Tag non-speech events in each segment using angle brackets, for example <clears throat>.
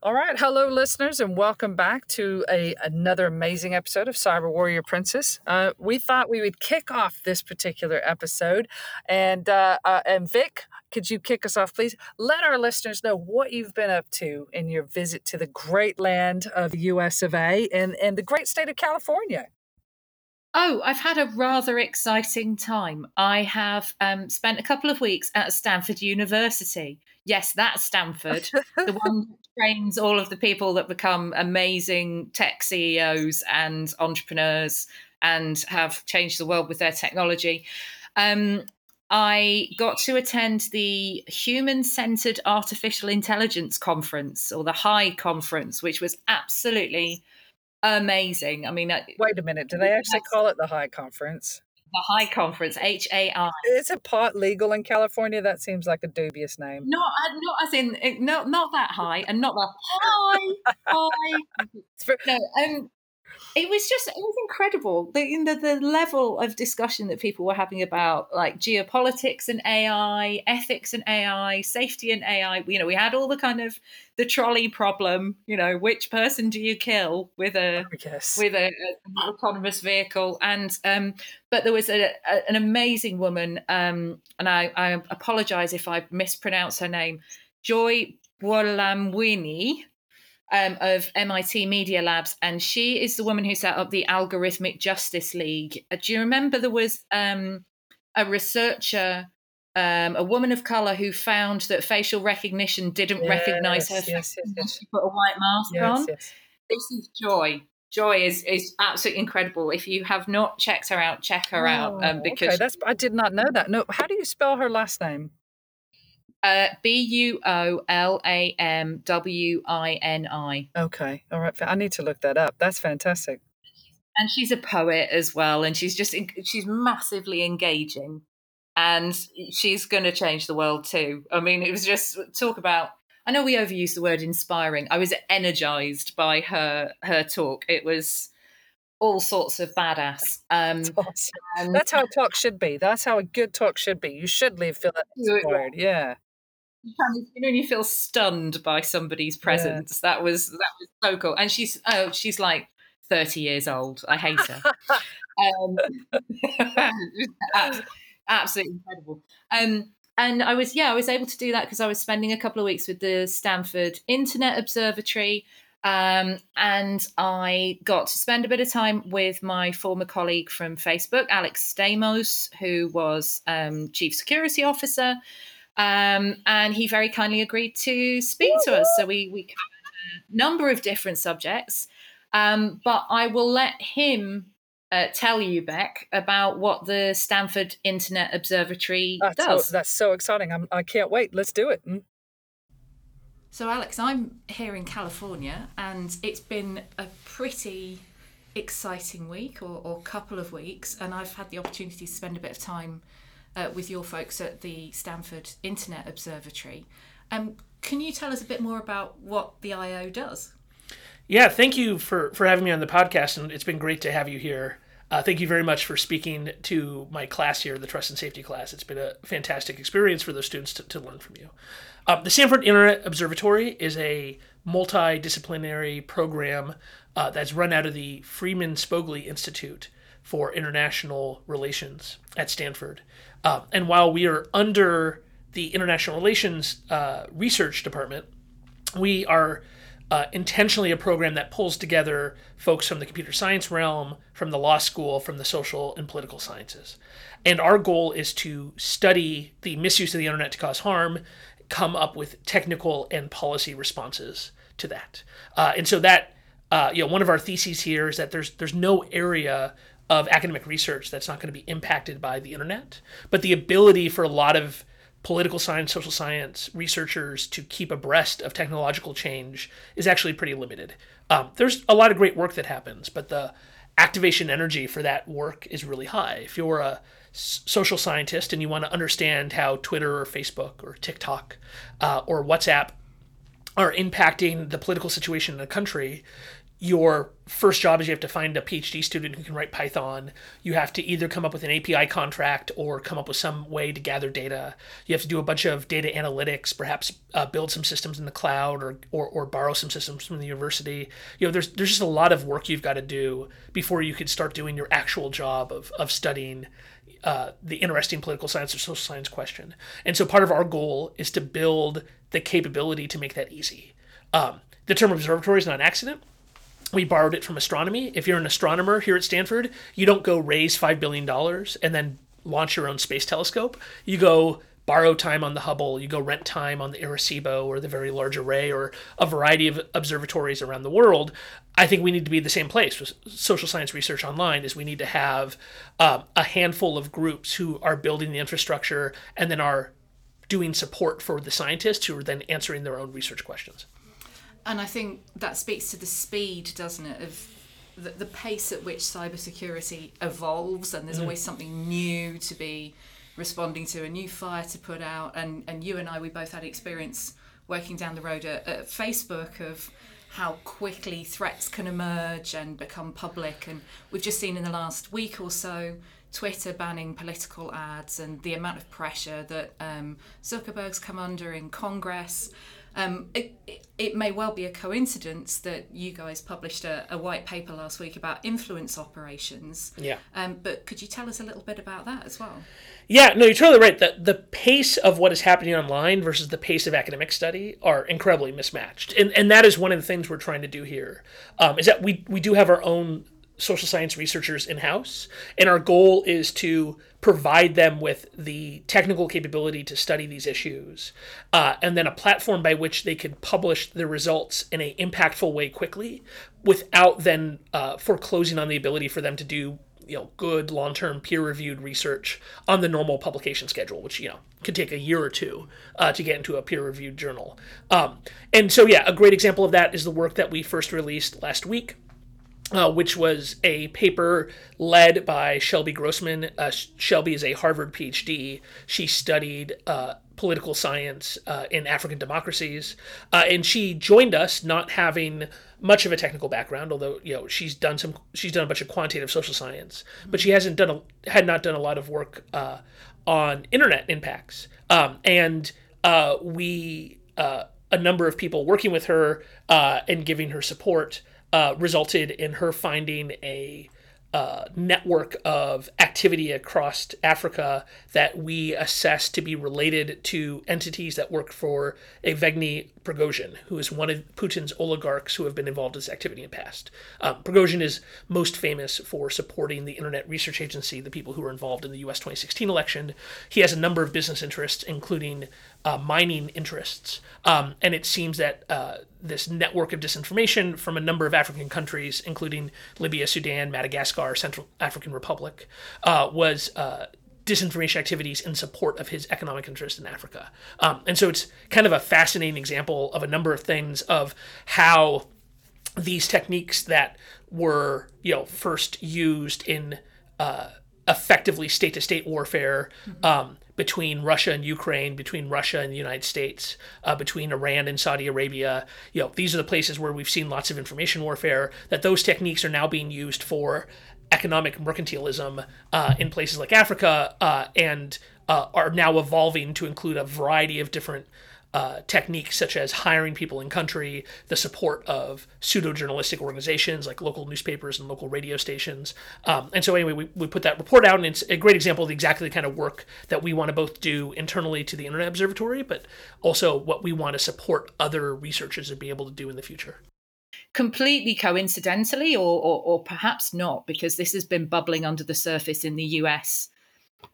All right, hello, listeners, and welcome back to a another amazing episode of Cyber Warrior Princess. Uh, we thought we would kick off this particular episode, and uh, uh, and Vic, could you kick us off, please? Let our listeners know what you've been up to in your visit to the great land of the U.S. of A. and and the great state of California. Oh, I've had a rather exciting time. I have um, spent a couple of weeks at Stanford University. Yes, that's Stanford, <laughs> the one trains all of the people that become amazing tech CEOs and entrepreneurs and have changed the world with their technology. Um, I got to attend the Human Centered Artificial Intelligence Conference or the HAI Conference, which was absolutely amazing. I mean, wait a minute. Do they actually call it the HAI Conference? The High Conference, H A I. Is it pot legal in California? That seems like a dubious name. Not, not as in, no, not that high, and not the high, high. <laughs> no, um, it was just it was incredible the, the the level of discussion that people were having about like geopolitics and AI, ethics and AI, safety and AI. You know, we had all the kind of the trolley problem. You know, which person do you kill with a with a, a, autonomous vehicle? And um, but there was a, a, an amazing woman, um, and I, I apologize if I mispronounce her name, Joy Buolamwini um, of MIT Media Labs, and she is the woman who set up the Algorithmic Justice League. Uh, do you remember there was um, a researcher, um, a woman of color, who found that facial recognition didn't yes, recognize her yes, face yes, yes. she put a white mask on? This is Joy. Joy is is absolutely incredible. If you have not checked her out, check her oh, out um, because okay, that's I did not know that. No, how do you spell her last name? Uh, B U O L A M W I N I. Okay, all right. I need to look that up. That's fantastic. And she's a poet as well, and she's just she's massively engaging, and she's going to change the world too. I mean, it was just talk about. I know we overuse the word inspiring. I was energized by her her talk. It was all sorts of badass. Um, That's, awesome. That's how talk should be. That's how a good talk should be. You should leave feeling inspired. Yeah you know you feel stunned by somebody's presence. Yeah. That was that was so cool. And she's oh she's like thirty years old. I hate her. <laughs> um, <laughs> absolutely incredible. Um, and I was yeah I was able to do that because I was spending a couple of weeks with the Stanford Internet Observatory. Um, and I got to spend a bit of time with my former colleague from Facebook, Alex Stamos, who was um, chief security officer. Um, and he very kindly agreed to speak to us. So we, we covered a number of different subjects. Um, but I will let him uh, tell you, Beck, about what the Stanford Internet Observatory that's does. So, that's so exciting. I'm, I can not wait. Let's do it. Mm. So, Alex, I'm here in California, and it's been a pretty exciting week or, or couple of weeks, and I've had the opportunity to spend a bit of time uh, with your folks at the Stanford Internet Observatory. Um, can you tell us a bit more about what the IO does? Yeah, thank you for, for having me on the podcast, and it's been great to have you here. Uh, thank you very much for speaking to my class here, the Trust and Safety class. It's been a fantastic experience for those students to, to learn from you. Uh, the Stanford Internet Observatory is a multidisciplinary program uh, that's run out of the Freeman Spogli Institute for International Relations at Stanford. Uh, and while we are under the International Relations uh, Research Department, we are uh, intentionally a program that pulls together folks from the computer science realm, from the law school, from the social and political sciences. And our goal is to study the misuse of the internet to cause harm, come up with technical and policy responses to that. Uh, and so that, uh, you know, one of our theses here is that there's there's no area of academic research that's not going to be impacted by the internet. But the ability for a lot of political science, social science researchers to keep abreast of technological change is actually pretty limited. Um, there's a lot of great work that happens, but the activation energy for that work is really high. If you're a social scientist and you want to understand how Twitter or Facebook or TikTok uh, or WhatsApp are impacting the political situation in a country, your first job is you have to find a PhD student who can write Python. You have to either come up with an API contract or come up with some way to gather data. You have to do a bunch of data analytics, perhaps uh, build some systems in the cloud or, or, or borrow some systems from the university. You know, there's there's just a lot of work you've got to do before you could start doing your actual job of of studying uh, the interesting political science or social science question. And so part of our goal is to build the capability to make that easy. Um, the term observatory is not an accident we borrowed it from astronomy. If you're an astronomer here at Stanford, you don't go raise $5 billion and then launch your own space telescope. You go borrow time on the Hubble, you go rent time on the Arecibo or the Very Large Array or a variety of observatories around the world. I think we need to be the same place with social science research online is we need to have um, a handful of groups who are building the infrastructure and then are doing support for the scientists who are then answering their own research questions. And I think that speaks to the speed, doesn't it, of the, the pace at which cybersecurity evolves, and there's mm. always something new to be responding to, a new fire to put out. And, and you and I, we both had experience working down the road at, at Facebook of how quickly threats can emerge and become public. And we've just seen in the last week or so Twitter banning political ads and the amount of pressure that um, Zuckerberg's come under in Congress. Um, it, it, may well be a coincidence that you guys published a, a, white paper last week about influence operations. Yeah. Um, but could you tell us a little bit about that as well? Yeah, no, you're totally right. The, the pace of what is happening online versus the pace of academic study are incredibly mismatched. And, and that is one of the things we're trying to do here. Um, is that we, we do have our own social science researchers in house, and our goal is to provide them with the technical capability to study these issues, uh, and then a platform by which they could publish the results in an impactful way quickly, without then uh, foreclosing on the ability for them to do you know good long-term peer-reviewed research on the normal publication schedule which you know could take a year or two uh, to get into a peer-reviewed journal. Um, and so yeah a great example of that is the work that we first released last week uh, which was a paper led by Shelby Grossman. Uh, Shelby is a Harvard PhD. She studied uh, political science uh, in African democracies, uh, and she joined us not having much of a technical background. Although you know she's done some, she's done a bunch of quantitative social science, but she hasn't done a, had not done a lot of work uh, on internet impacts. Um, and we a number of people working with her and giving her support uh, resulted in her finding a uh, network of activity across Africa that we assess to be related to entities that work for Evgeny Prigozhin, who is one of Putin's oligarchs who have been involved in this activity in the past. Um, Prigozhin is most famous for supporting the Internet Research Agency, the people who were involved in the US 2016 election. He has a number of business interests, including uh, mining interests. Um, and it seems that uh, this network of disinformation from a number of African countries, including Libya, Sudan, Madagascar, Central African Republic, uh, was uh, disinformation activities in support of his economic interest in Africa. Um, and so it's kind of a fascinating example of a number of things of how these techniques that were, you know, first used in uh, effectively state-to-state warfare um, between Russia and Ukraine, between Russia and the United States, uh, between Iran and Saudi Arabia. You know, these are the places where we've seen lots of information warfare. That those techniques are now being used for economic mercantilism uh, in places like Africa uh, and uh, are now evolving to include a variety of different uh, techniques such as hiring people in country, the support of pseudo journalistic organizations like local newspapers and local radio stations. Um, and so, anyway, we, we put that report out, and it's a great example of exactly the kind of work that we want to both do internally to the Internet Observatory, but also what we want to support other researchers to be able to do in the future completely coincidentally, or, or, or, perhaps not, because this has been bubbling under the surface in the US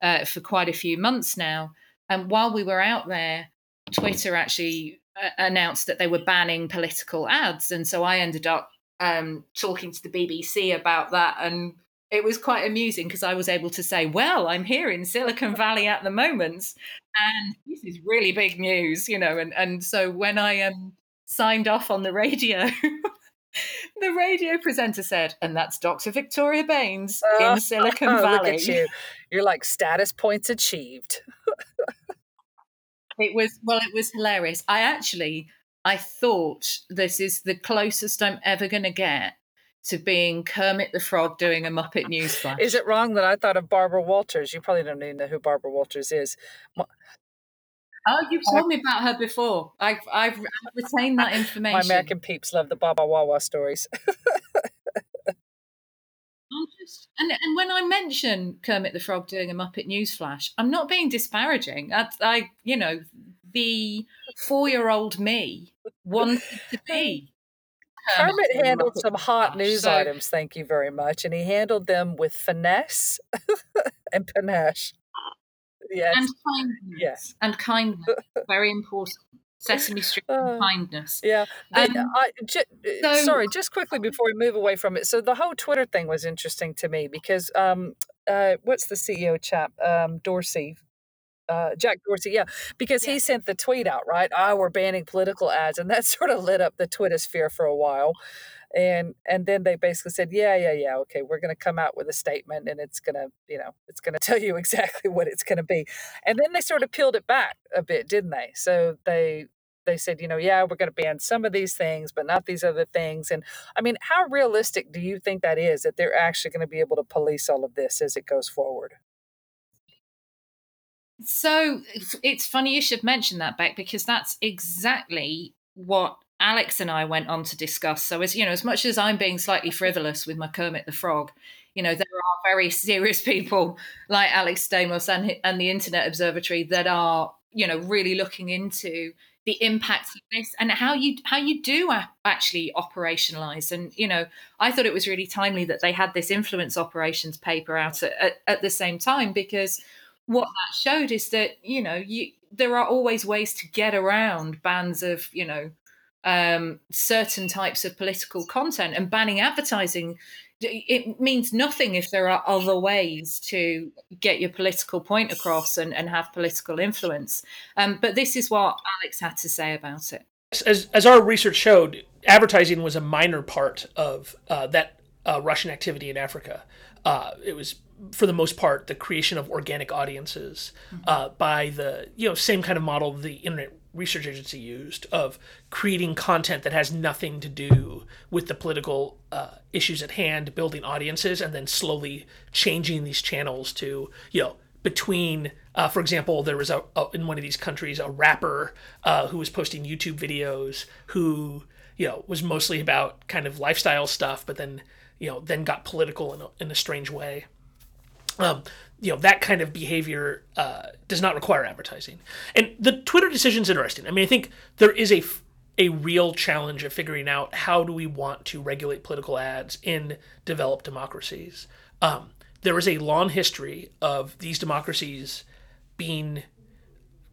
uh, for quite a few months now. And while we were out there, Twitter actually uh, announced that they were banning political ads. And so I ended up um, talking to the BBC about that. And it was quite amusing because I was able to say, well, I'm here in Silicon Valley at the moment. And this is really big news, you know. And, and so when I um, signed off on the radio, <laughs> the radio presenter said, and that's Dr. Victoria Baines in <laughs> Silicon Valley. Look at you. You're like status points achieved. <laughs> it was well, it was hilarious. I actually I thought this is the closest I'm ever going to get to being Kermit the Frog doing a Muppet News flash. Is it wrong that I thought of Barbara Walters? You probably don't even know who Barbara Walters is. Oh, you've told me about her before. I've I've retained that <laughs> information. My American peeps love the Baba Wawa stories. <laughs> Just, and and when I mention Kermit the Frog doing a Muppet Newsflash, I'm not being disparaging. I, I you know, the four-year-old me wanted to be. <laughs> Kermit, Kermit handled some hot news so, items, thank you very much, and he handled them with finesse <laughs> and panache. Yes. And kindness. Yes. And kindness. <laughs> Very important. Sesame Street uh, kindness. Yeah. um, I, j- uh, so, sorry, just quickly before we move away from it. So the whole Twitter thing was interesting to me because um, uh, what's the CEO chap? Um, Dorsey. Uh, Jack Dorsey, yeah, because yeah. he sent the tweet out, right? Oh, we're banning political ads, and that <laughs> sort of lit up the Twitter sphere for a while and and then they basically said yeah yeah yeah okay we're going to come out with a statement and it's going to you know it's going <laughs> to tell you exactly what it's going to be and then they sort of peeled it back a bit didn't they so they they said you know yeah we're going to ban some of these things but not these other things and i mean how realistic do you think that is that they're actually going to be able to police all of this as it goes forward so it's funny you should mention that beck because that's exactly what Alex and I went on to discuss. So as you know, as much as I'm being slightly frivolous with my Kermit the Frog, you know, there are very <laughs> serious people like Alex Stamos and and the Internet Observatory that are, you know, really looking into the impacts of this and how you how you do actually operationalize. And you know i thought it was really timely that they had this influence operations paper out at, at, at the same time because what that showed is that you know you there are always ways to get around bans of you know um, certain types of political content and banning advertising it means nothing if there are other ways to get your political point across and, and have political influence. Um, but this is what Alex had to say about it. As, as our research showed, advertising was a minor part of uh, that uh, Russian activity in Africa. Uh, it was, for the most part, the creation of organic audiences mm-hmm. Uh, by the you know same kind of model the internet research agency used of creating content that has nothing to do with the political uh, issues at hand, building audiences, and then slowly changing these channels to, you know, between, uh, for example, there was a, a, in one of these countries a rapper uh, who was posting YouTube videos who, you know, was mostly about kind of lifestyle stuff, but then, you know, then got political in a, in a strange way. Um, you know that kind of behavior uh, does not require advertising. And the Twitter decision is interesting. I mean, I think there is a a real challenge of figuring out how do we want to regulate political ads in developed democracies. Um, there is a long history of these democracies being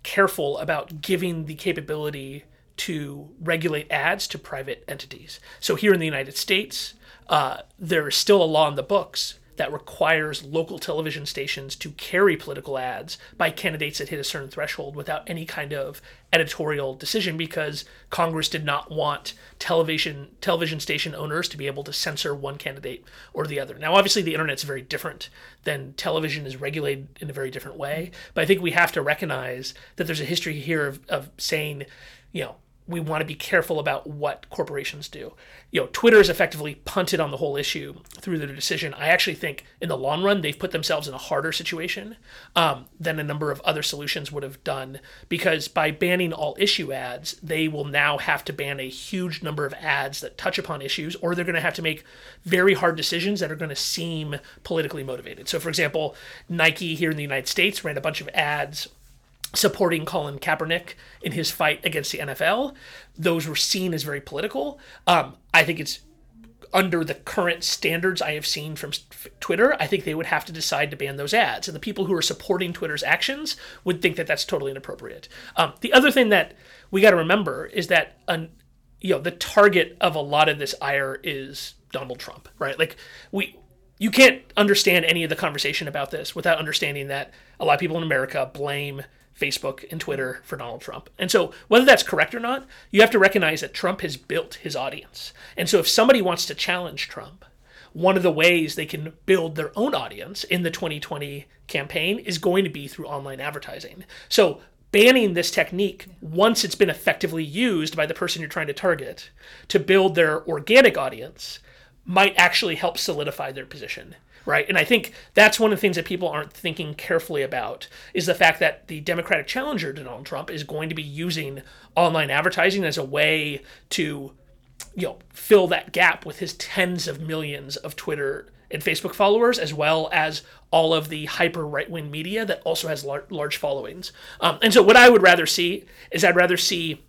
careful about giving the capability to regulate ads to private entities. So here in the United States, uh, there is still a law in the books that requires local television stations to carry political ads by candidates that hit a certain threshold without any kind of editorial decision because Congress did not want television television station owners to be able to censor one candidate or the other. Now obviously the internet's very different than television is regulated in a very different way, but I think we have to recognize that there's a history here of, of saying, you know, we want to be careful about what corporations do. You know, Twitter has effectively punted on the whole issue through their decision. I actually think in the long run, they've put themselves in a harder situation um, than a number of other solutions would have done because by banning all issue ads, they will now have to ban a huge number of ads that touch upon issues, or they're going to have to make very hard decisions that are going to seem politically motivated. So, for example, Nike here in the United States ran a bunch of ads supporting Colin Kaepernick in his fight against the NFL. Those were seen as very political. Um, I think it's under the current standards I have seen from Twitter, I think they would have to decide to ban those ads. And the people who are supporting Twitter's actions would think that that's totally inappropriate. Um, the other thing that we got to remember is that an, you know the target of a lot of this ire is Donald Trump, right? Like we you can't understand any of the conversation about this without understanding that a lot of people in America blame Facebook and Twitter for Donald Trump. And so, whether that's correct or not, you have to recognize that Trump has built his audience. And so, if somebody wants to challenge Trump, one of the ways they can build their own audience in the 2020 campaign is going to be through online advertising. So, banning this technique once it's been effectively used by the person you're trying to target to build their organic audience might actually help solidify their position right and i think that's one of the things that people aren't thinking carefully about is the fact that the democratic challenger donald trump is going to be using online advertising as a way to you know fill that gap with his tens of millions of twitter and facebook followers as well as all of the hyper right wing media that also has lar- large followings. Um, and so, what I would rather see is I'd rather see.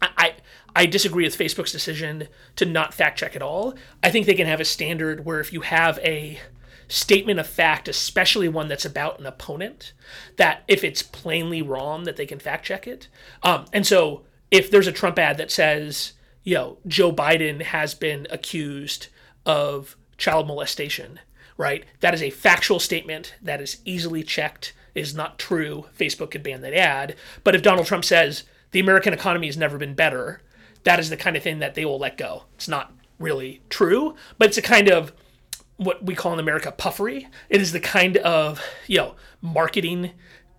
I, I I disagree with Facebook's decision to not fact check at all. I think they can have a standard where if you have a statement of fact, especially one that's about an opponent, that if it's plainly wrong, that they can fact check it. Um, and so, if there's a Trump ad that says, you know, Joe Biden has been accused of child molestation, right? That is a factual statement that is easily checked, is not true. Facebook could ban that ad. But if Donald Trump says the American economy has never been better, that is the kind of thing that they will let go. It's not really true, but it's a kind of what we call in America puffery. It is the kind of, you know, marketing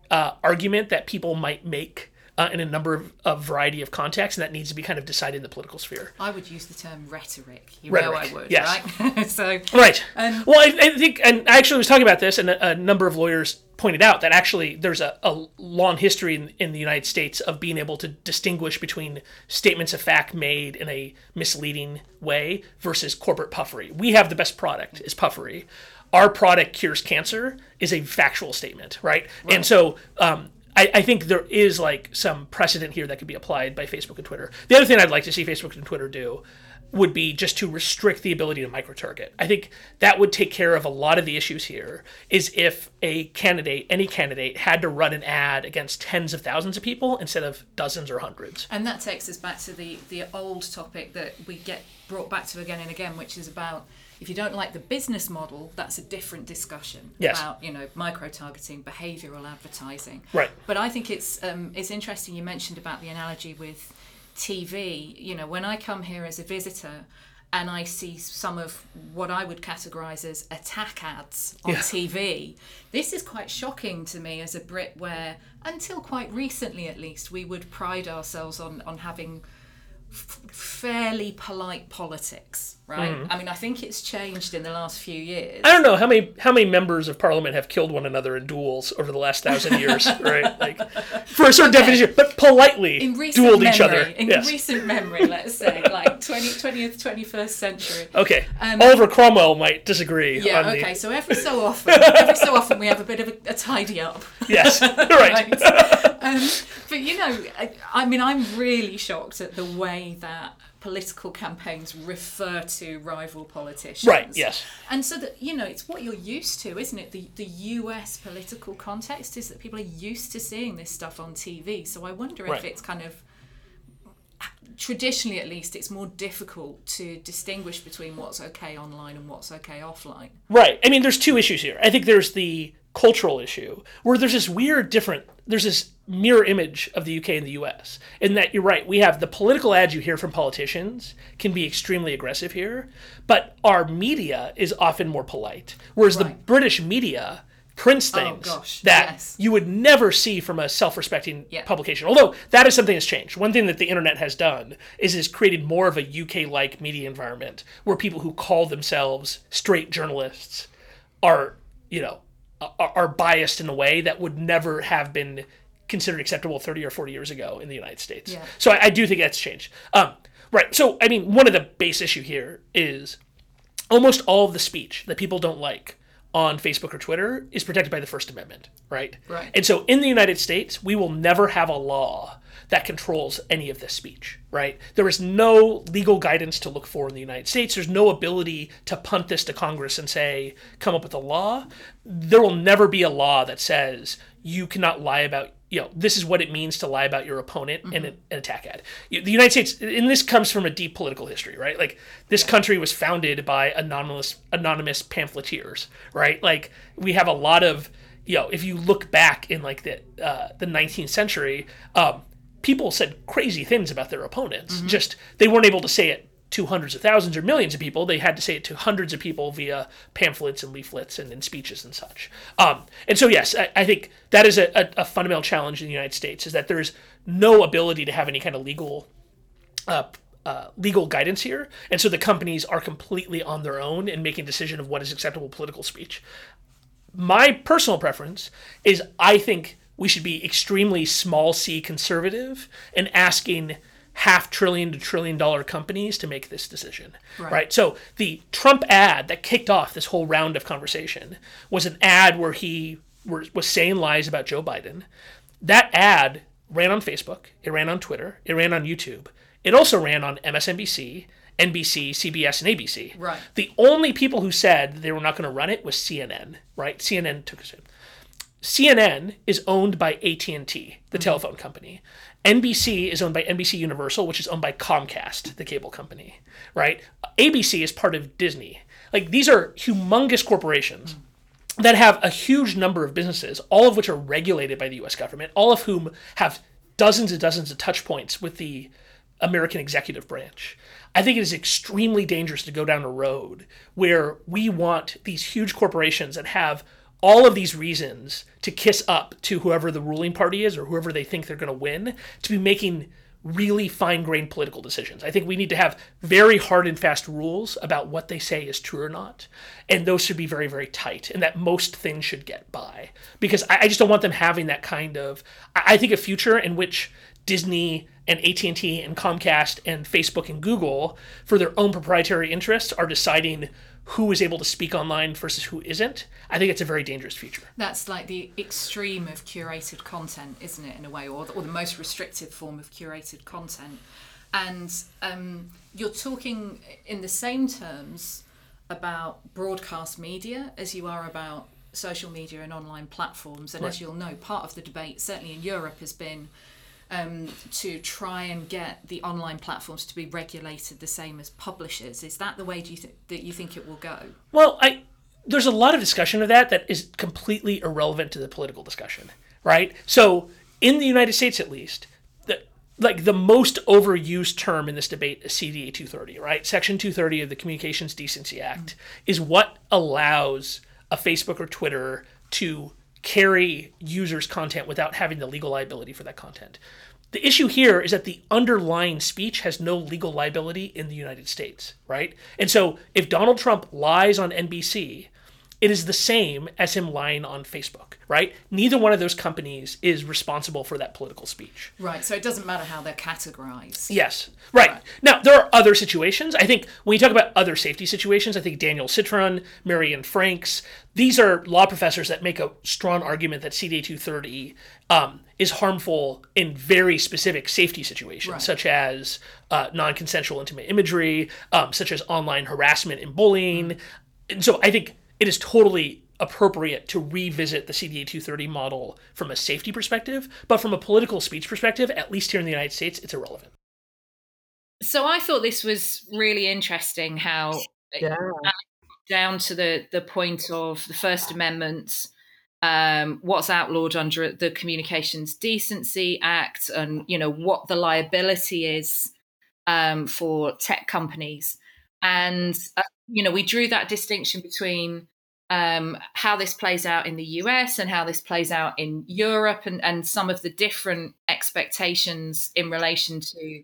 uh, argument that people might make uh, in a number of a variety of contexts, and that needs to be kind of decided in the political sphere. I would use the term rhetoric. You rhetoric, know I would, yes. right? <laughs> so right. Um, well, I, I, think, and I actually was talking about this, and a, a number of lawyers pointed out that actually there's a, a long history in, in, the United States of being able to distinguish between statements of fact made in a misleading way versus corporate puffery. We have the best product is puffery. Our product cures cancer is a factual statement, right? right. And so um, I, I, think there is like some precedent here that could be applied by Facebook and Twitter. The other thing I'd like to see Facebook and Twitter do would be just to restrict the ability to micro target. I think that would take care of a lot of the issues here. Is if a candidate, any candidate, had to run an ad against tens of thousands of people instead of dozens or hundreds. And that takes us back to the the old topic that we get brought back to again and again, which is about if you don't like the business model, that's a different discussion yes. about you know micro targeting, behavioural advertising. Right. But I think it's um, it's interesting. You mentioned about the analogy with TV. You know, when I come here as a visitor, and I see some of what I would categorize as attack ads on yeah. TV. This is quite shocking to me as a Brit, where until quite recently at least, we would pride ourselves on, on having f- fairly polite politics right? Mm. I mean, I think it's changed in the last few years. I don't know how many how many members of parliament have killed one another in duels over the last thousand years, <laughs> right? Like for a certain okay. definition, but politely in recent dueled memory, each other. In yes. recent memory, let's say, <laughs> like 20, 20th, 21st century. Okay. Um, Oliver Cromwell might disagree. Yeah. okay. The... So every so <laughs> often, every so often, we have a bit of a, a tidy up. Yes. right. right? Um, but you know, I, I mean, I'm really shocked at the way that political campaigns refer to rival politicians. Right, yes. And so that you know, it's what you're used to, isn't it? The the US political context is that people are used to seeing this stuff on TV. So I wonder right. if it's kind of traditionally at least it's more difficult to distinguish between what's okay online and what's okay offline. Right. I mean there's two issues here. I think there's the cultural issue where there's this weird different there's this mirror image of the UK and the US in that you're right we have the political ads you hear from politicians can be extremely aggressive here but our media is often more polite whereas right. the British media prints oh, things oh, that yes. you would never see from a self-respecting yeah. publication although that is something that's changed one thing that the internet has done is has created more of a UK-like media environment where people who call themselves straight journalists are you know are biased in a way that would never have been considered acceptable 30 or 40 years ago in the United States. Yeah. So I, I, do think that's changed. Um, right. So, I mean, one of the base issue here is almost all of the speech that people don't like on Facebook or Twitter is protected by the First Amendment, right? Right. And so in the United States, we will never have a law that controls any of this speech, right? There is no legal guidance to look for in the United States. There's no ability to punt this to Congress and say, come up with a law. There will never be a law that says you cannot lie about you know this is what it means to lie about your opponent mm-hmm. in an, an, attack ad the united states and this comes from a deep political history right like this yeah. country was founded by anonymous anonymous pamphleteers right like we have a lot of you know if you look back in like the uh, the 19th century um, people said crazy things about their opponents. Mm-hmm. Just they weren't able to say it to hundreds of thousands or millions of people. They had to say it to hundreds of people via pamphlets and leaflets and, and speeches and such. Um, and so, yes, I, I think that is a, a, a, fundamental challenge in the United States is that there's no ability to have any kind of legal uh, uh, legal guidance here, and so the companies are completely on their own in making decision of what is acceptable political speech. My personal preference is I think we should be extremely small c conservative and asking half trillion to trillion dollar companies to make this decision. Right. right. So the Trump ad that kicked off this whole round of conversation was an ad where he were, was saying lies about Joe Biden. That ad ran on Facebook, it ran on Twitter, it ran on YouTube. It also ran on MSNBC, NBC, CBS, and ABC. Right. The only people who said they were not going to run it was CNN. Right. CNN took us in. CNN is owned by AT&T, the mm-hmm. telephone company. NBC is owned by NBC Universal, which is owned by Comcast, the cable company, right? ABC is part of Disney. Like these are humongous corporations that have a huge number of businesses, all of which are regulated by the US government, all of whom have dozens and dozens of touch points with the American executive branch. I think it is extremely dangerous to go down a road where we want these huge corporations that have all of these reasons to kiss up to whoever the ruling party is or whoever they think they're going to win to be making really fine grained political decisions. I think we need to have very hard and fast rules about what they say is true or not. And those should be very, very tight, and that most things should get by. Because I, I just don't want them having that kind of. I, I think a future in which Disney and AT&T and Comcast and Facebook and Google for their own proprietary interests are deciding who is able to speak online versus who isn't, I think it's a very dangerous future. That's like the extreme of curated content, isn't it, in a way, or the, or the most restrictive form of curated content. And um, you're talking in the same terms about broadcast media as you are about social media and online platforms. And right. as you'll know, part of the debate, certainly in Europe, has been um, to try and get the online platforms to be regulated the same as publishers. Is that the way do you th- that you think it will go? Well, I there's a lot of discussion of that that is completely irrelevant to the political discussion, right? So in the United States, at least, the like the most overused term in this debate is CDA 230, right? Section 230 of the Communications Decency Act mm-hmm. is what allows a Facebook or Twitter to carry users' content without having the legal liability for that content. The issue here is that the underlying speech has no legal liability in the United States, right? And so if Donald Trump lies on NBC, it is the same as him lying on Facebook, right? Neither one of those companies is responsible for that political speech. Right. So it doesn't matter how they're categorized. Yes. Right. right. Now, there are other situations. I think when you talk about other safety situations, I think Danielle Citron, Mary Anne Franks, these are law professors that make a strong argument that CDA 230 um, is harmful in very specific safety situations, right. such as uh, non consensual intimate imagery, um, such as online harassment and bullying. And so I think it is totally appropriate to revisit the CDA 230 model from a safety perspective, but from a political speech perspective, at least here in the United States, it's irrelevant. So I thought this was really interesting how yeah. down to the the point of the First Amendment, um, what's outlawed under the Communications Decency Act, and you know what the liability is um, for tech companies, and uh, you know we drew that distinction between um, how this plays out in the US and how this plays out in Europe and, and some of the different expectations in relation to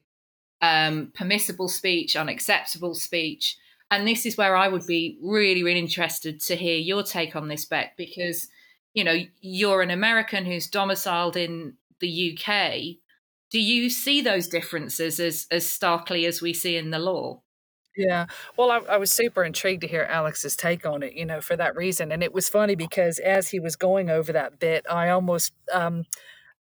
um, permissible speech, unacceptable speech. And this is where I would be really, really interested to hear your take on this, Beck, because you know you're an American who's domiciled in the UK. Do you see those differences as as starkly as we see in the law? Yeah. Well, I, I was super intrigued to hear Alex's take on it, you know, for that reason. And it was funny because as he was going over that bit, I almost, um,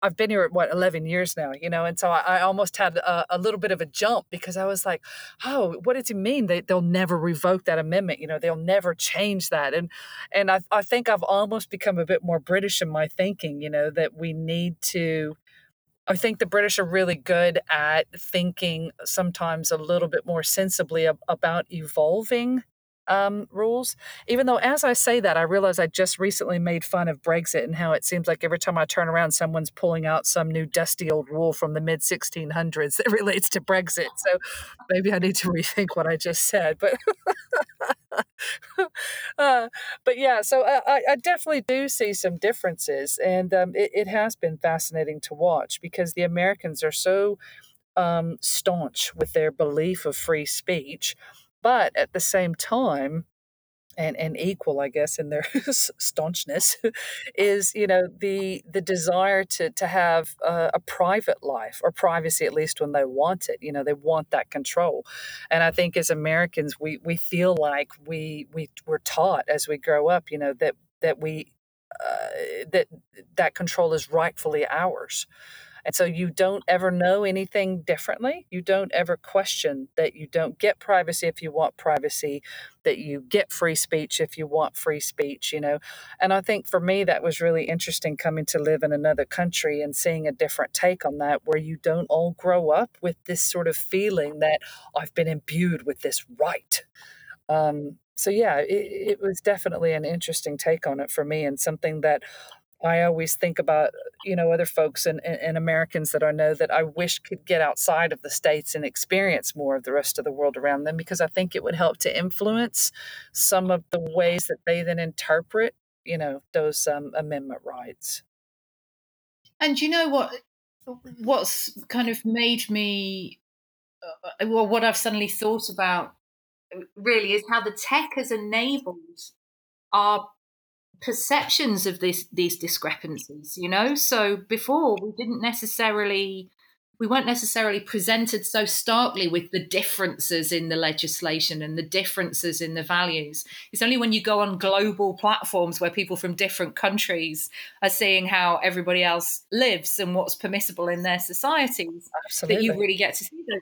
I've been here at what 11 years now, you know, and so I, I almost had a, a, little bit of a jump because I was like, "Oh, what does he mean? They they'll never revoke that amendment, you know, they'll never change that." And and I I think I've almost become a bit more British in my thinking, you know, that we need to I think the British are really good at thinking sometimes a little bit more sensibly ab- about evolving um, rules. Even though, as I say that, I realize I just recently made fun of Brexit and how it seems like every time I turn around, someone's pulling out some new dusty old rule from the mid 1600s that <laughs> relates to Brexit. So maybe I need to rethink what I just said. But <laughs> uh, but yeah, so I, I, definitely do see some differences, and um, it, it has been fascinating to watch because the Americans are so um, staunch with their belief of free speech but at the same time and and equal i guess in their <laughs> staunchness is you know the the desire to to have a, a, private life or privacy at least when they want it you know they want that control. And i think as americans we we feel like we we were taught as we grow up you know that that we uh, that that control is rightfully ours and so you don't ever know anything differently. You don't ever question that you don't get privacy if you want privacy, that you get free speech if you want free speech, you know. And I think for me, that was really interesting coming to live in another country and seeing a different take on that, where you don't all grow up with this sort of feeling that I've been imbued with this right. Um, so yeah, it, it was definitely an interesting take on it for me and something that I always think about, you know, other folks and, and, Americans that I know that I wish could get outside of the States and experience more of the rest of the world around them because I think it would help to influence some of the ways that they then interpret, you know, those um, amendment rights. And you know what? What's kind of made me, uh, well, what I've suddenly thought about really is how the tech has enabled our perceptions of this these discrepancies you know so before we didn't necessarily we weren't necessarily presented so starkly with the differences in the legislation and the differences in the values. It's only when you go on global platforms where people from different countries are seeing how everybody else lives and what's permissible in their societies Absolutely. that you really get to see those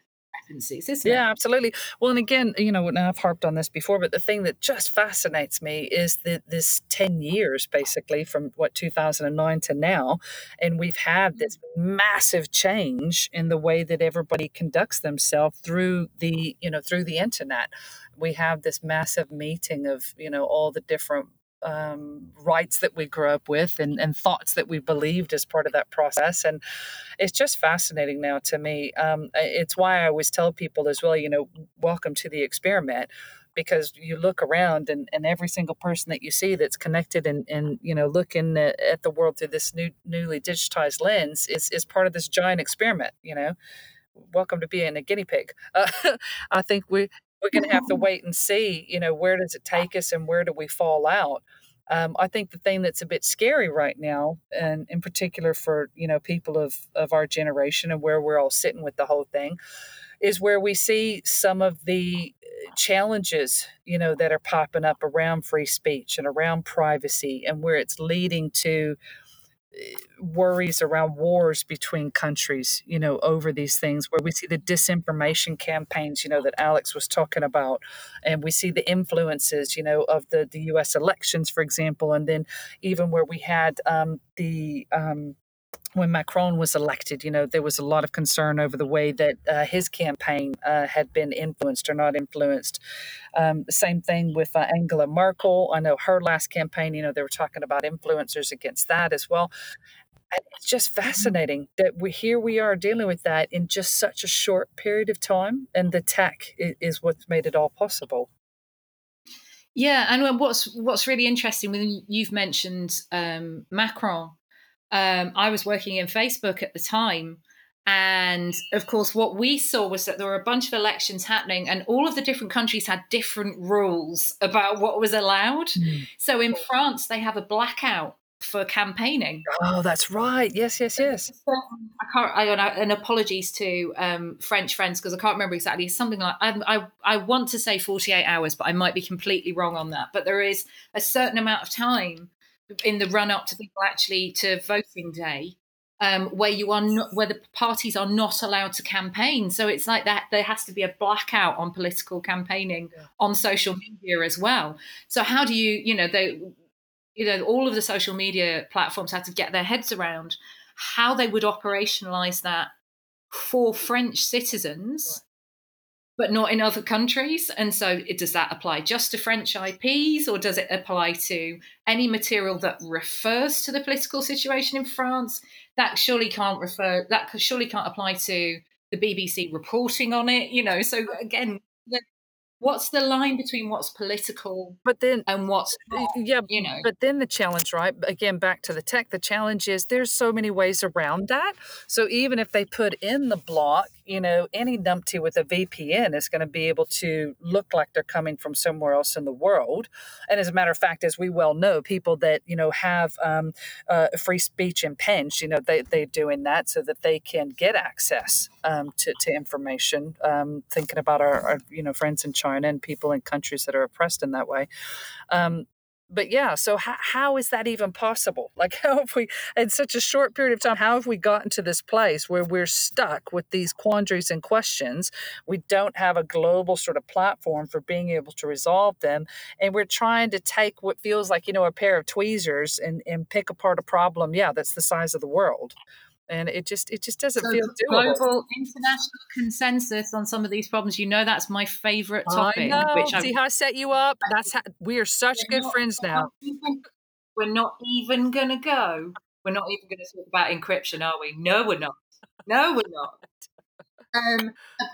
discrepancies, isn't yeah, it? absolutely. Well, and again, you know, and I've harped on this before, but the thing that just fascinates me is that this 10 years basically from what 2009 to now, and we've had this mm. massive change in the way that everybody conducts themselves through the, you know, through the internet. We have this massive meeting of, you know, all the different um, rights that we grew up with and, and thoughts that we believed as part of that process. And it's just fascinating now to me. Um, it's why I always tell people as well, you know, welcome to the experiment because you look around and, and every single person that you see that's connected and, and you know looking at, at the world through this new newly digitized lens is, is part of this giant experiment you know welcome to being a guinea pig <laughs> uh, i think we we're going to have to wait and see, you know, where does it take us and where do we fall out? Um, I think the thing that's a bit scary right now, and in particular for you know people of of our generation and where we're all sitting with the whole thing, is where we see some of the uh, challenges you know that are popping up around free speech and around privacy, and where it's leading to worries around wars between countries, you know, over these things, where we see the disinformation campaigns, you know, that Alex was talking about, and we see the influences, you know, of the, the U.S. elections, for example, and then even where we had um, the um, when Macron was elected, you know, there was a lot of concern over the way that uh, his campaign uh, had been influenced or not influenced. Um, same thing with uh, Angela Merkel. I know her last campaign, you know, they were talking about influencers against that as well. And it's just fascinating that we here we are dealing with that in just such a short period of time, and the tech is, is what's made it all possible. Yeah, and what's what's really interesting when you've mentioned um, Macron um, I was working in Facebook at the time. And of course, what we saw was that there were a bunch of elections happening, and all of the different countries had different rules about what was allowed. Mm. So in France, they have a blackout for campaigning. Oh, that's right. Yes, yes, yes. I can't. I, and apologies to um, French friends because I can't remember exactly. Something like I, I. I want to say forty-eight hours, but I might be completely wrong on that. But there is a certain amount of time in the run up to people actually to voting day um, where you are not where the parties are not allowed to campaign. So it's like that there has to be a blackout on political campaigning yeah. on social media as well. So how do you you know they you know all of the social media platforms had to get their heads around how they would operationalize that for french citizens but not in other countries. And so, it, does that apply just to French IPs, or does it apply to any material that refers to the political situation in France? That surely can't refer. That surely can't apply to the BBC reporting on it. You know. So again, what's the line between what's political but then and what's not, yeah you know but then the challenge right again back to the tech the challenge is there's so many ways around that so even if they put in the block you know, any numpty with a VPN is going to be able to look like they're coming from somewhere else in the world. And as a matter of fact, as we well know, people that, you know, have um, uh, free speech impinged, you know, they, they're doing that so that they can get access um, to, to information, um, thinking about our, our, you know, friends in China and people in countries that are oppressed in that way. But yeah, so how, how is that even possible? <laughs> Like, how have we, in such a short period of time, how have we gotten to this place where we're stuck with these quandaries and questions? We don't have a global sort of platform for being able to resolve them. And we're trying to take what feels like, you know, a pair of tweezers and, and pick apart a problem, yeah, that's the size of the world and it just it just doesn't so feel doable. Global international consensus on some of these problems. You know, that's my favorite topic. I know. Which See how I set you up? That's how we are such good not, friends now. We're not even going to go. We're not even going to talk about encryption, are we? No, we're not. No, we're not. Um,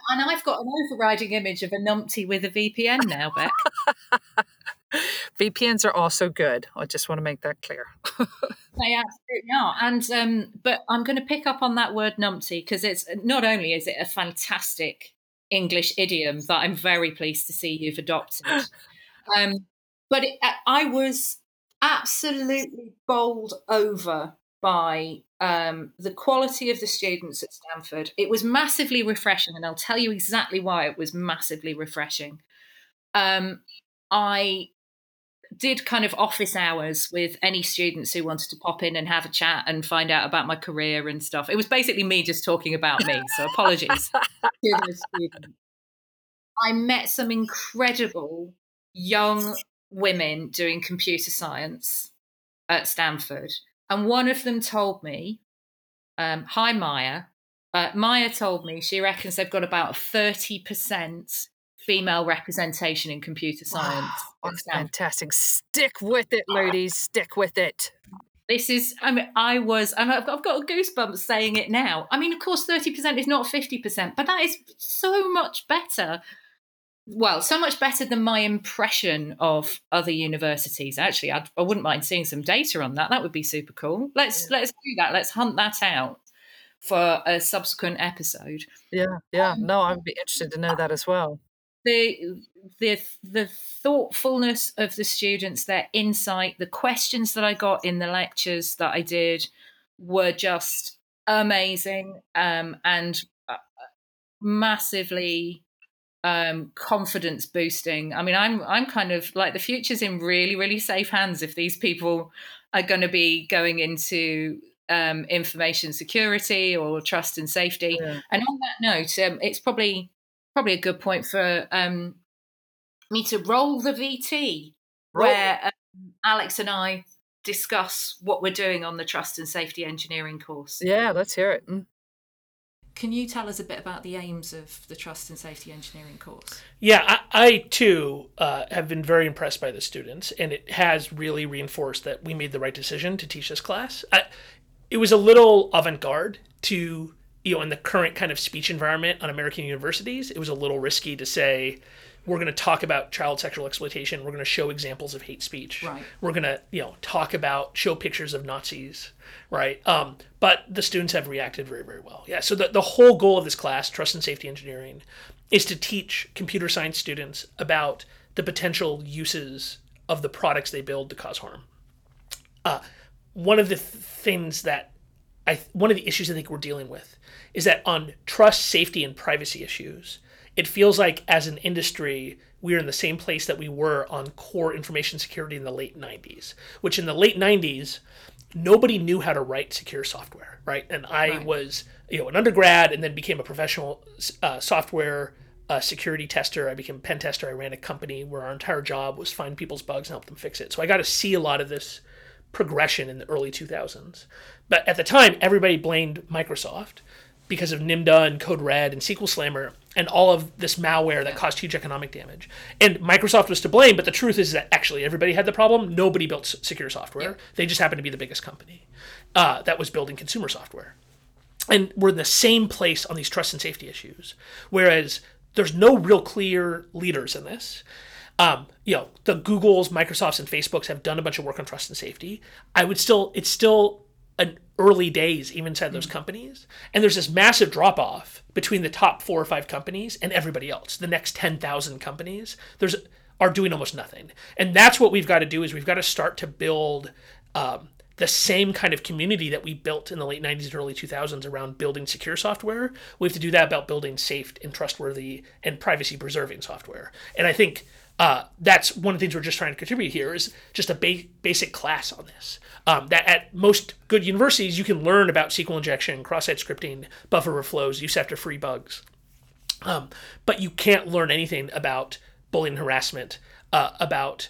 and I've got an overriding image of a numpty with a VPN now, Beck. <laughs> VPNs are also good. I just want to make that clear. <laughs> they absolutely are. And um, but I'm going to pick up on that word numpty because it's not only is it a fantastic English idiom that I'm very pleased to see you've adopted, <laughs> um, but it, I was absolutely bowled over by um, the quality of the students at Stanford. It was massively refreshing, and I'll tell you exactly why it was massively refreshing. Um, I did kind of office hours with any students who wanted to pop in and have a chat and find out about my career and stuff. It was basically me just talking about me. So apologies <laughs> to those students. I met some incredible young women doing computer science at Stanford. And one of them told me, um, Hi, Maya. Uh, Maya told me she reckons they've got about 30% female representation in computer science. Wow, fantastic. Stick with it, ladies. Stick with it. This is, I mean, I was, I've got, I've got a goosebumps saying it now. I mean, of course, 30% is not 50%, but that is so much better. Well, so much better than my impression of other universities. Actually, I'd, I would not mind seeing some data on that. That would be super cool. Let's yeah. let's do that. Let's hunt that out for a subsequent episode. Yeah, yeah. No, I'd be interested to know that as well the the the thoughtfulness of the students, their insight, the questions that I got in the lectures that I did were just amazing um, and uh, massively um, confidence boosting. I mean, I'm I'm kind of like the future's in really really safe hands if these people are going to be going into um, information security or trust and safety. Yeah. And on that note, um, it's probably probably a good point for um, me to roll the VT, roll. where um, Alex and I discuss what we're doing on the trust and safety engineering course. Yeah, let's hear it. Mm. Can you tell us a bit about the aims of the trust and safety engineering course? Yeah, I, I too uh, have been very impressed by the students, and it has really reinforced that we made the right decision to teach this class. I, it was a little avant garde to you know, in the current kind of speech environment on American universities, it was a little risky to say, we're going to talk about child sexual exploitation. We're going to show examples of hate speech. Right. We're going to, you know, talk about, show pictures of Nazis. Right. Um, but the students have reacted very, very well. Yeah. So the, the whole goal of this class, Trust and Safety Engineering, is to teach computer science students about the potential uses of the products they build to cause harm. Uh, one of the th- things that I, one of the issues I think we're dealing with is that on trust, safety, and privacy issues, it feels like as an industry, we're in the same place that we were on core information security in the late 90s, which in the late 90s, nobody knew how to write secure software, right? And I right. was, you know, an undergrad and then became a professional uh, software uh, security tester. I became a pen tester. I ran a company where our entire job was find people's bugs and help them fix it. So I got to see a lot of this progression in the early 2000s. But at the time, everybody blamed Microsoft because of Nimda and Code Red and SQL Slammer and all of this malware that caused huge economic damage. And Microsoft was to blame, but the truth is that actually everybody had the problem. Nobody built secure software. They just happened to be the biggest company uh, that was building consumer software. And we're in the same place on these trust and safety issues. Whereas there's no real clear leaders in this. Um, you know, the Googles, Microsofts, and Facebooks have done a bunch of work on trust and safety. I would still, it's still an early days even inside those companies. And there's this massive drop off between the top four or five companies and everybody else the next 10,000 companies. There's are doing almost nothing. And that's what we've got to do is we've got to start to build um, the same kind of community that we built in the late 90s and early 2000s around building secure software. We have to do that about building safe and trustworthy and privacy preserving software. And i think uh, that's one of the things we're just trying to contribute here is just a ba- basic class on this. Um, that at most good universities, you can learn about SQL injection, cross-site scripting, buffer overflows, use after free bugs. Um, but you can't learn anything about bullying harassment, uh, about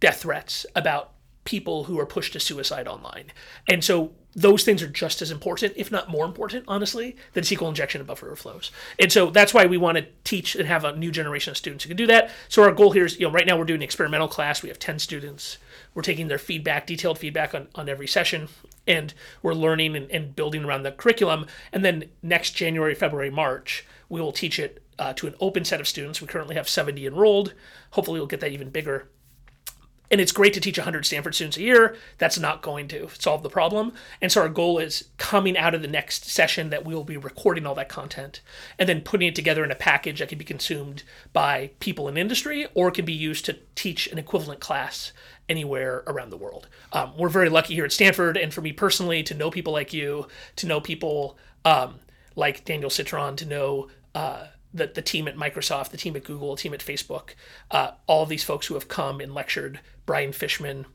death threats, about people who are pushed to suicide online. And so those things are just as important, if not more important, honestly, than SQL injection and buffer overflows. And so that's why we want to teach and have a new generation of students who can do that. So our goal here is, you know, right now we're doing an experimental class. We have 10 students. We're taking their feedback, detailed feedback on, on every session, and we're learning and, and building around the curriculum. And then next January, February, March, we will teach it uh, to an open set of students. We currently have 70 enrolled. Hopefully, we'll get that even bigger and it's great to teach 100 Stanford students a year. That's not going to solve the problem. And so our goal is coming out of the next session that we will be recording all that content and then putting it together in a package that can be consumed by people in industry or can be used to teach an equivalent class anywhere around the world. Um, we're very lucky here at Stanford, and for me personally, to know people like you, to know people um, like Danielle Citron, to know uh, the, the team at Microsoft, the team at Google, the team at Facebook, uh, all of these folks who have come and lectured, Brian Fishman,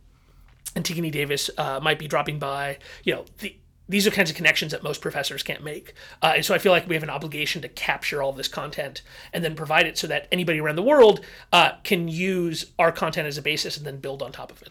Antigone Davis uh, might be dropping by. You know, the, these are kinds of connections that most professors can't make. Uh, and so I feel like we have an obligation to capture all this content and then provide it so that anybody around the world uh, can use our content as a basis and then build on top of it.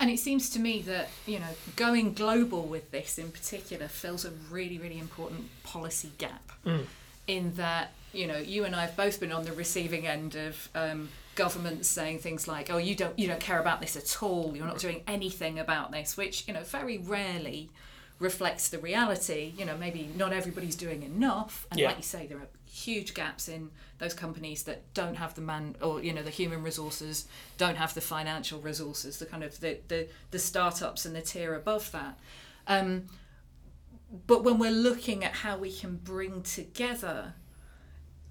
And it seems to me that, you know, going global with this in particular fills a really, really important policy gap. Mm. In that you know, you and I have both been on the receiving end of um, governments saying things like, "Oh, you don't, you don't care about this at all. You're not doing anything about this," which you know very rarely reflects the reality. You know, maybe not everybody's doing enough, and yeah. like you say, there are huge gaps in those companies that don't have the man or you know the human resources, don't have the financial resources, the kind of the the, the startups and the tier above that. Um, but when we're looking at how we can bring together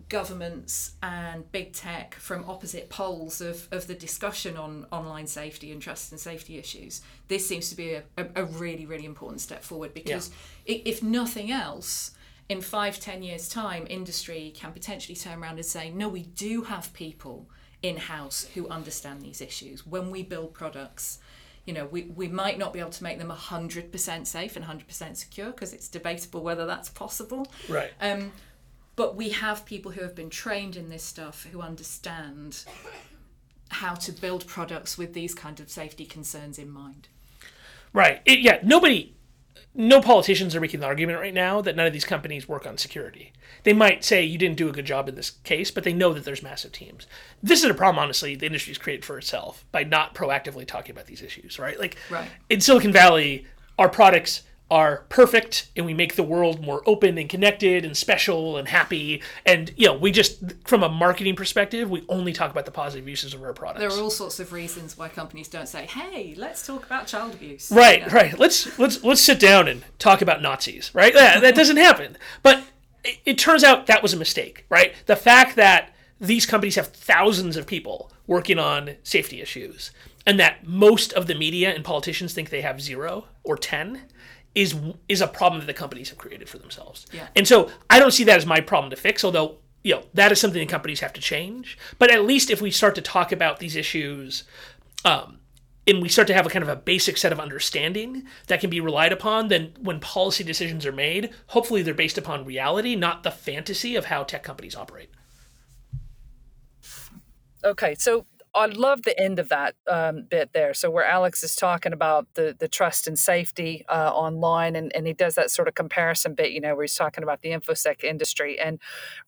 governments and big tech from opposite poles of, of the discussion on online safety and trust and safety issues, this seems to be a, a, a really, really important step forward because yeah. if nothing else, in five, ten years' time, industry can potentially turn around and say, no, we do have people in house who understand these issues. When we build products, you know, we, we might not be able to make them 100% safe and 100% secure because it's debatable whether that's possible. Right. Um, but we have people who have been trained in this stuff who understand how to build products with these kind of safety concerns in mind. Right. It, yeah. Nobody, no politicians are making the argument right now that none of these companies work on security. They might say you didn't do a good job in this case, but they know that there's massive teams. This is a problem, honestly, the industry's created for itself by not proactively talking about these issues, right? Like right. in Silicon Valley, our products are perfect and we make the world more open and connected and special and happy. And you know we just from a marketing perspective we only talk about the positive uses of our products. There are all sorts of reasons why companies don't say hey let's talk about child abuse. Right you know? right. Let's let's let's sit down and talk about nazis right? That, that doesn't happen. But it, it turns out that was a mistake right? The fact that these companies have thousands of people working on safety issues and that most of the media and politicians think they have zero or 10 is is a problem that the companies have created for themselves. Yeah. And so I don't see that as my problem to fix, although you know that is something that companies have to change. But at least if we start to talk about these issues, um, and we start to have a kind of a basic set of understanding that can be relied upon, then when policy decisions are made, hopefully they're based upon reality, not the fantasy of how tech companies operate. Okay, so I love the end of that um, bit there. So where Alex is talking about the the trust and safety uh, online, and, and he does that sort of comparison bit, you know, where he's talking about the infosec industry and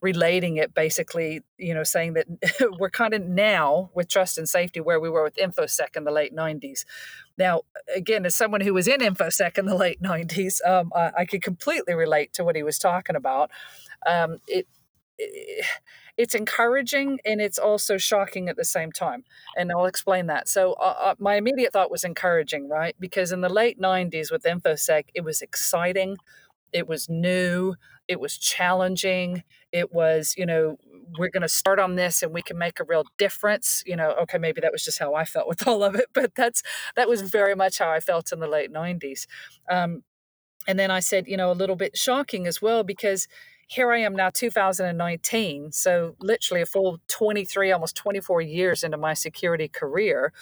relating it basically, you know, saying that <laughs> we're kind of now with trust and safety where we were with infosec in the late '90s. Now, again, as someone who was in infosec in the late '90s, um, I, I could completely relate to what he was talking about. Um, it, it's encouraging and it's also shocking at the same time. And I'll explain that. So, uh, uh my immediate thought was encouraging, right? Because in the late 90s with InfoSec, it was exciting, it was new, it was challenging, it was, you know, we're going to start on this and we can make a real difference you know okay maybe that was just how i felt with <laughs> all of it but that's that was very much how i felt in the late 90s um, and then i said you know a little bit shocking as well because here I am now, 2019. So, literally a full 23, almost 24 years into my security career.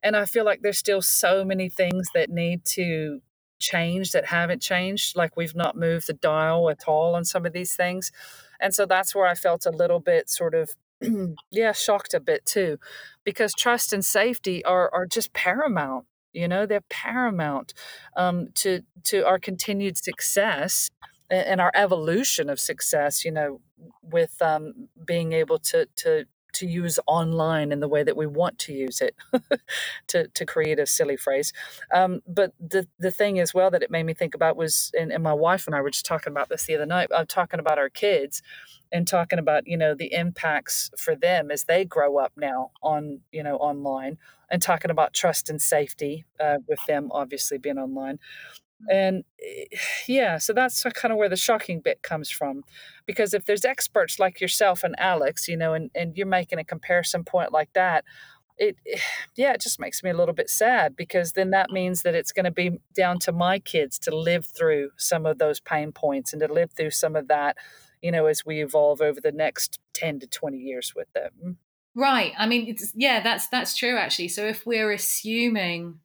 And I feel like there's still so many things that need to change that haven't changed. Like we've not moved the dial at all on some of these things. And so that's where I felt a little bit sort of, <clears throat> yeah, shocked a bit too, because trust and safety are, are just paramount. You know, they're paramount um, to to our continued success and our evolution of success you know with um, being able to to to use online in the way that we want to use it <laughs> to, to create a silly phrase. Um, but the, the thing as well that it made me think about was and, and my wife and i were just talking about this the other night i'm uh, talking about our kids and talking about you know the impacts for them as they grow up now on you know online and talking about trust and safety uh, with them obviously being online and eh, <sighs> yeah, so that's kind of where the shocking bit comes from. Because if there's experts like yourself and Alex, you know, and, and you're making a comparison point like that, it <sighs> yeah, it just makes me a little bit sad because then that means that it's going to be down to my kids to live through some of those pain points and to live through some of that, you know, as we evolve over the next 10 to 20 years with them. Right. I mean, yeah, that's that's true actually. So if we're assuming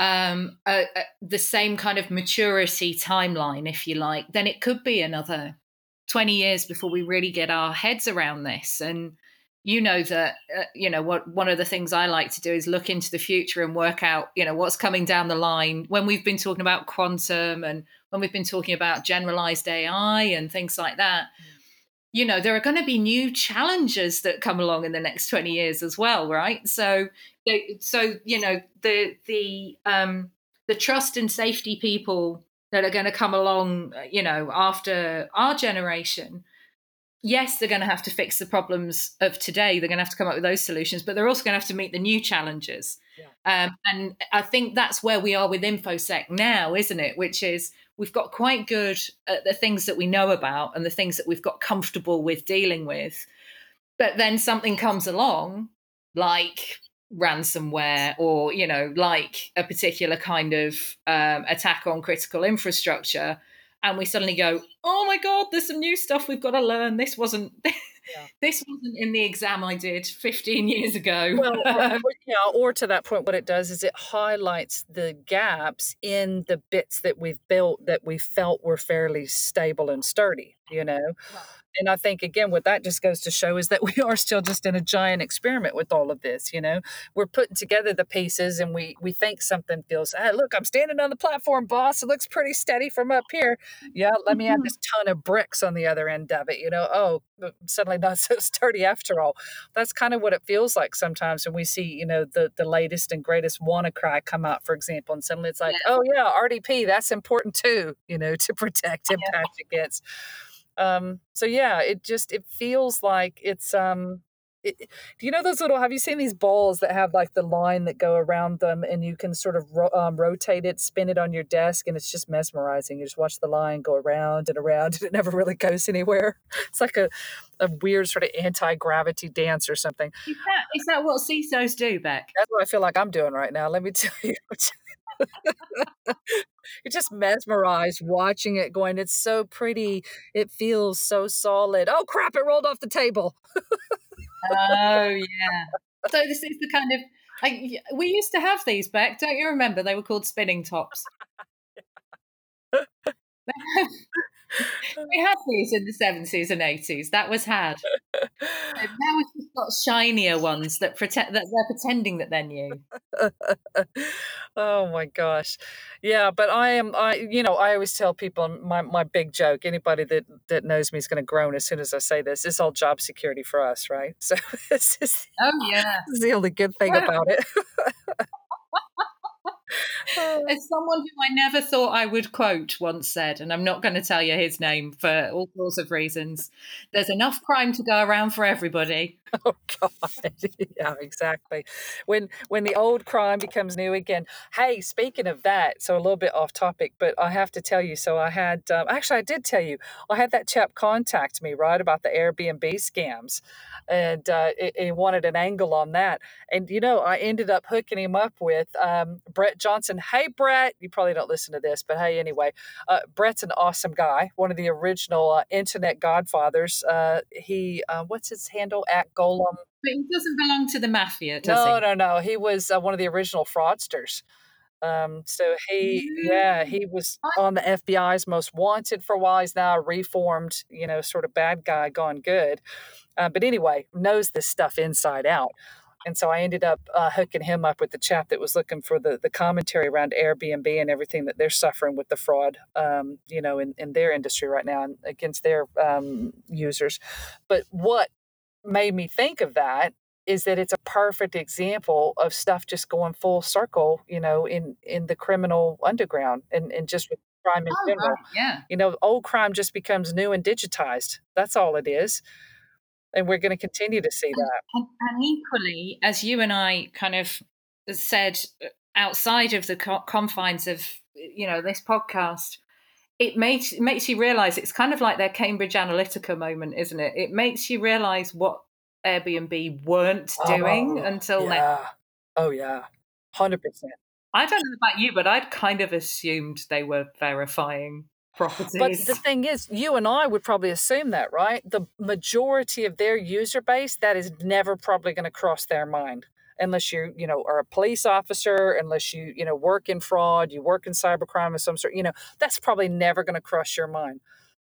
um, the same kind of maturity timeline, if you like, then it could be another 20 years before we really get our heads around this. And you know that uh, you know what one of the things I like to do is look into the future and work out you know what's coming down the line when we've been talking about quantum and when we've been talking about generalized AI and things like that. Mm you know there are going to be new challenges that come along in the next 20 years as well right? So so you know the the um the trust and safety people that are going to come along uh, you know after our generation yes they're going to have to fix the problems of today. They're going to have to come up with those solutions but they're also going to have to meet the new challenges. Yeah. um, and i think that's where we are with infosec now isn't it? Which is we've got quite good at the things that we know about and the things that we've got comfortable with dealing with. But then something comes along, like ransomware or you know like a particular kind of um, attack on critical infrastructure and we suddenly go oh my god there's some new stuff we've got to learn this wasn't <laughs> yeah. this wasn't in the exam i did 15 years ago. Well <laughs> or, yeah, or to that point what it does is it highlights the gaps in the bits that we've built that we felt were fairly stable and sturdy you know and I think again, what that just goes to show is that <laughs> we are still just in a giant experiment with all of this. You know, we're putting together the pieces, and we we think something feels. Hey, look, I'm standing on the platform, boss. It looks pretty steady from up here. Yeah, let me add mm-hmm. this ton of bricks on the other end of it. You know, oh, suddenly not <laughs> so sturdy after all. That's kind of what it feels like sometimes when we see you know the the latest and greatest WannaCry come out, for example, and suddenly it's like, yeah. oh yeah, RDP, that's important too. You know, <laughs> to protect impact yeah. against. Um, so yeah, it just it feels like it's um it, do you know those little have you seen these balls that have like the line that go around them and you can sort of ro- um, rotate it spin it on your desk and it's just mesmerizing. You just watch the line go around and around <laughs> and it never really goes anywhere. It's like a, a weird sort of anti-gravity dance or something. Is that, is that what CISOs do beck? That's what i feel like i'm doing right now let me tell you <laughs> You're just mesmerized watching it going, it's so pretty. It feels so solid. Oh crap, it rolled off the table. oh yeah. So this is the kind of like we used to have these back, don't you remember? They were called spinning tops. <laughs> <laughs> we had these in the 70s and 80s. That was had. <laughs> now we've just got shinier ones that pretend that they're pretending that they're new. <laughs> oh my gosh. Yeah, but I am I you know, I always tell people my my big joke, anybody that that knows me is going to groan as soon as I say this. It's all job security for us, right? <laughs> So this is Oh yeah. This is the only good thing about it. <laughs> As someone who I never thought I would quote once said, and I'm not going to tell you his name for all sorts of reasons, there's enough crime to go around for everybody. <laughs> Oh God, <laughs> yeah, exactly. When when the old crime becomes new again. Hey, speaking of that, so a little bit off topic, but I have to tell you. So I had um, actually I did tell you I had that chap contact me right about the Airbnb scams, and uh, he wanted an angle on that. And you know, I ended up hooking him up with um, Brett Johnson. Hey, Brett, you probably don't listen to this, but hey, anyway, uh, Brett's an awesome guy, one of the original uh, internet godfathers. Uh, he uh, what's his handle at Golem. But he doesn't belong to the mafia, does no, he? No, no, He was uh, one of the original fraudsters. Um, so he, yeah, he was on the FBI's most wanted for a while. He's now a reformed, you know, sort of bad guy gone good. Uh, but anyway, knows this stuff inside out. And so I ended up uh, hooking him up with the chap that was looking for the, the commentary around Airbnb and everything that they're suffering with the fraud, um, you know, in, in their industry right now and against their um, users. But what made me think of that is that it's a perfect example of stuff just going full circle, you know, in in the criminal underground and, and just with crime in oh, general. Right. Yeah. You know, old crime just becomes new and digitized. That's all it is. And we're going to continue to see that. And, and, equally, as you and I kind of said uh, outside of the confines of you know this podcast, it makes it makes you realize it's kind of like their Cambridge Analytica moment, isn't it? It makes you realize what Airbnb weren't doing oh, until yeah. now. Oh yeah, hundred percent. I don't know about you, but I'd kind of assumed they were verifying properties. But the thing is, you and I would probably assume that, right? The majority of their user base, that is never probably going to cross their mind unless you you know are a police officer unless you you know work in fraud you work in cybercrime of some sort you know that's probably never going to cross your mind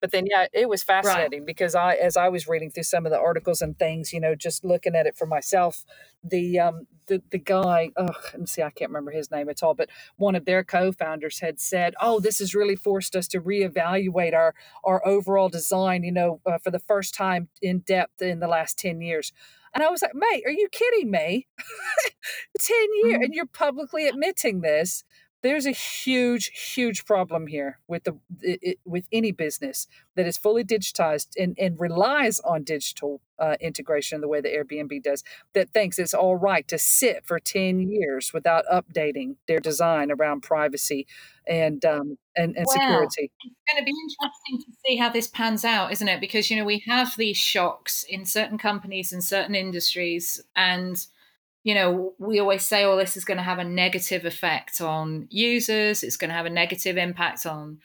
but then yeah it was fascinating right. because i as i was reading through some of the articles and things you know just looking at it for myself the um the, the guy oh and see i can't remember his name at all but one of their co-founders had said oh this has really forced us to reevaluate our our overall design you know uh, for the first time in depth in the last 10 years and I was like, mate, are you kidding me? <laughs> 10 years, mm-hmm. and you're publicly admitting this. There's a huge, huge problem here with the it, with any business that is fully digitized and, and relies on digital uh, integration the way the Airbnb does. That thinks it's all right to sit for ten years without updating their design around privacy and um, and, and well, security. It's going to be interesting to see how this pans out, isn't it? Because you know we have these shocks in certain companies and certain industries, and you know we always say, "Oh, this is going to have a negative effect on users. It's going to have a negative impact on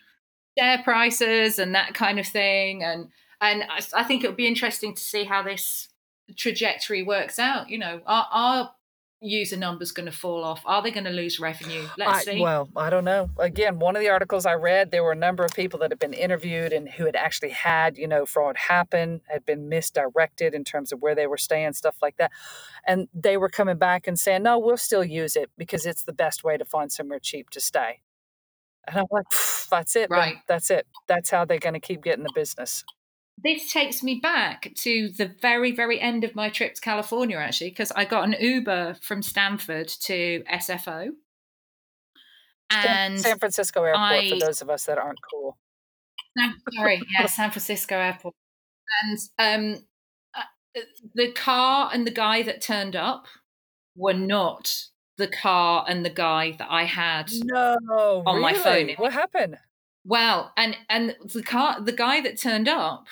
share prices and that kind of thing." And and I, I think it would be interesting to see how this trajectory works out. You know, are user numbers going to fall off? Are they going to lose revenue? Let's I, see. Well, I don't know. Again, one of the articles I read, there were a number of people that had been interviewed and who had actually had, you know, fraud happen, had been misdirected in terms of where they were staying, stuff like that. And they were coming back and saying, no, we'll still use it because it's the best way to find somewhere cheap to stay. And I'm like, that's it. Right. That's it. That's how they're going to keep getting the business this takes me back to the very, very end of my trip to California, actually, because I got an Uber from Stanford to SFO. And San Francisco Airport, I, for those of us that aren't cool. sorry, yeah, <laughs> San Francisco Airport. And um, uh, the car and the guy that turned up were not the car and the guy that I had no, on really? my phone. What happened? Well, and and the car, the guy that turned up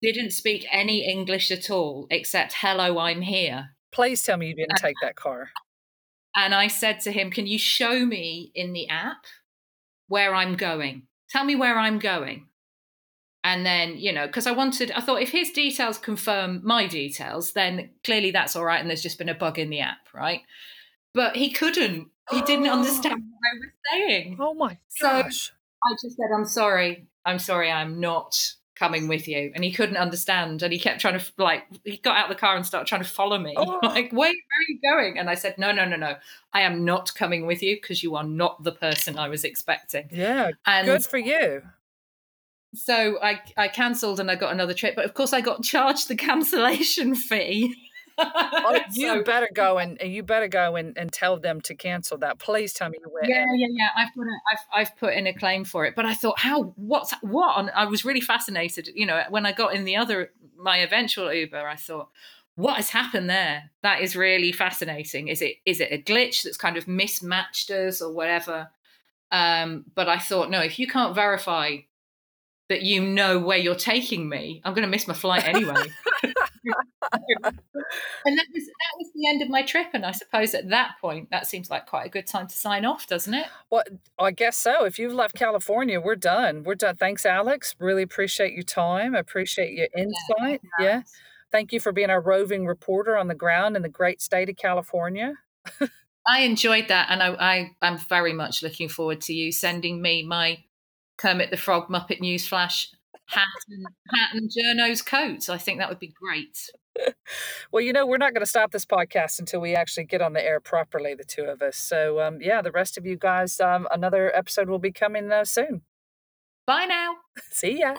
didn't speak any English at all except "Hello, I'm here." Please tell me you didn't take that car. And I said to him, "Can you show me in the app where I'm going? Tell me where I'm going." And then, you know, because I wanted, I thought if his details confirm my details, then clearly that's all right. And there's just been a bug in the app, right? But he couldn't. He didn't <gasps> understand what I was saying. Oh my gosh. So I just said, I'm sorry. I'm sorry, I'm not coming with you. And he couldn't understand. And he kept trying to, like, he got out of the car and started trying to follow me. Oh. <laughs> Like, wait, where are you going? And I said, no, no, no, no. I am not coming with you because you are not the person I was expecting. Yeah. And good for you. So I, I cancelled and I got another trip. But of course, I got charged the cancellation <laughs> fee. Oh, <laughs> you so, better go and you better go and, and tell them to cancel that. Please tell me you went. Yeah, yeah, yeah. I've put a, I've I've put in a claim for it, but I thought, how what's what? I was really fascinated. You know, when I got in the other my eventual Uber, I thought, what has happened there? That is really fascinating. Is it is it a glitch that's kind of mismatched us or whatever? Um, but I thought, no, if you can't verify that you know where you're taking me, I'm going to miss my flight anyway. <laughs> <laughs> <laughs> and that was that was the end of my trip. And I suppose at that point, that seems like quite a good time to sign off, doesn't it? Well, I guess so. If you've left California, we're done. We're done. Thanks, Alex. Really appreciate your time. I appreciate your insight. Yeah. yeah. Thank you for being our roving reporter on the ground in the great state of California. <laughs> I enjoyed that, and I, I I'm very much looking forward to you sending me my Kermit the Frog Muppet News Flash hat and, hat and journo's coat. I think that would be great. well, you know, we're not going to stop this podcast until we actually get on the air properly, the two of us. So, um, yeah, the rest of you guys, um, another episode will be coming uh, soon. Bye now. <laughs> See ya.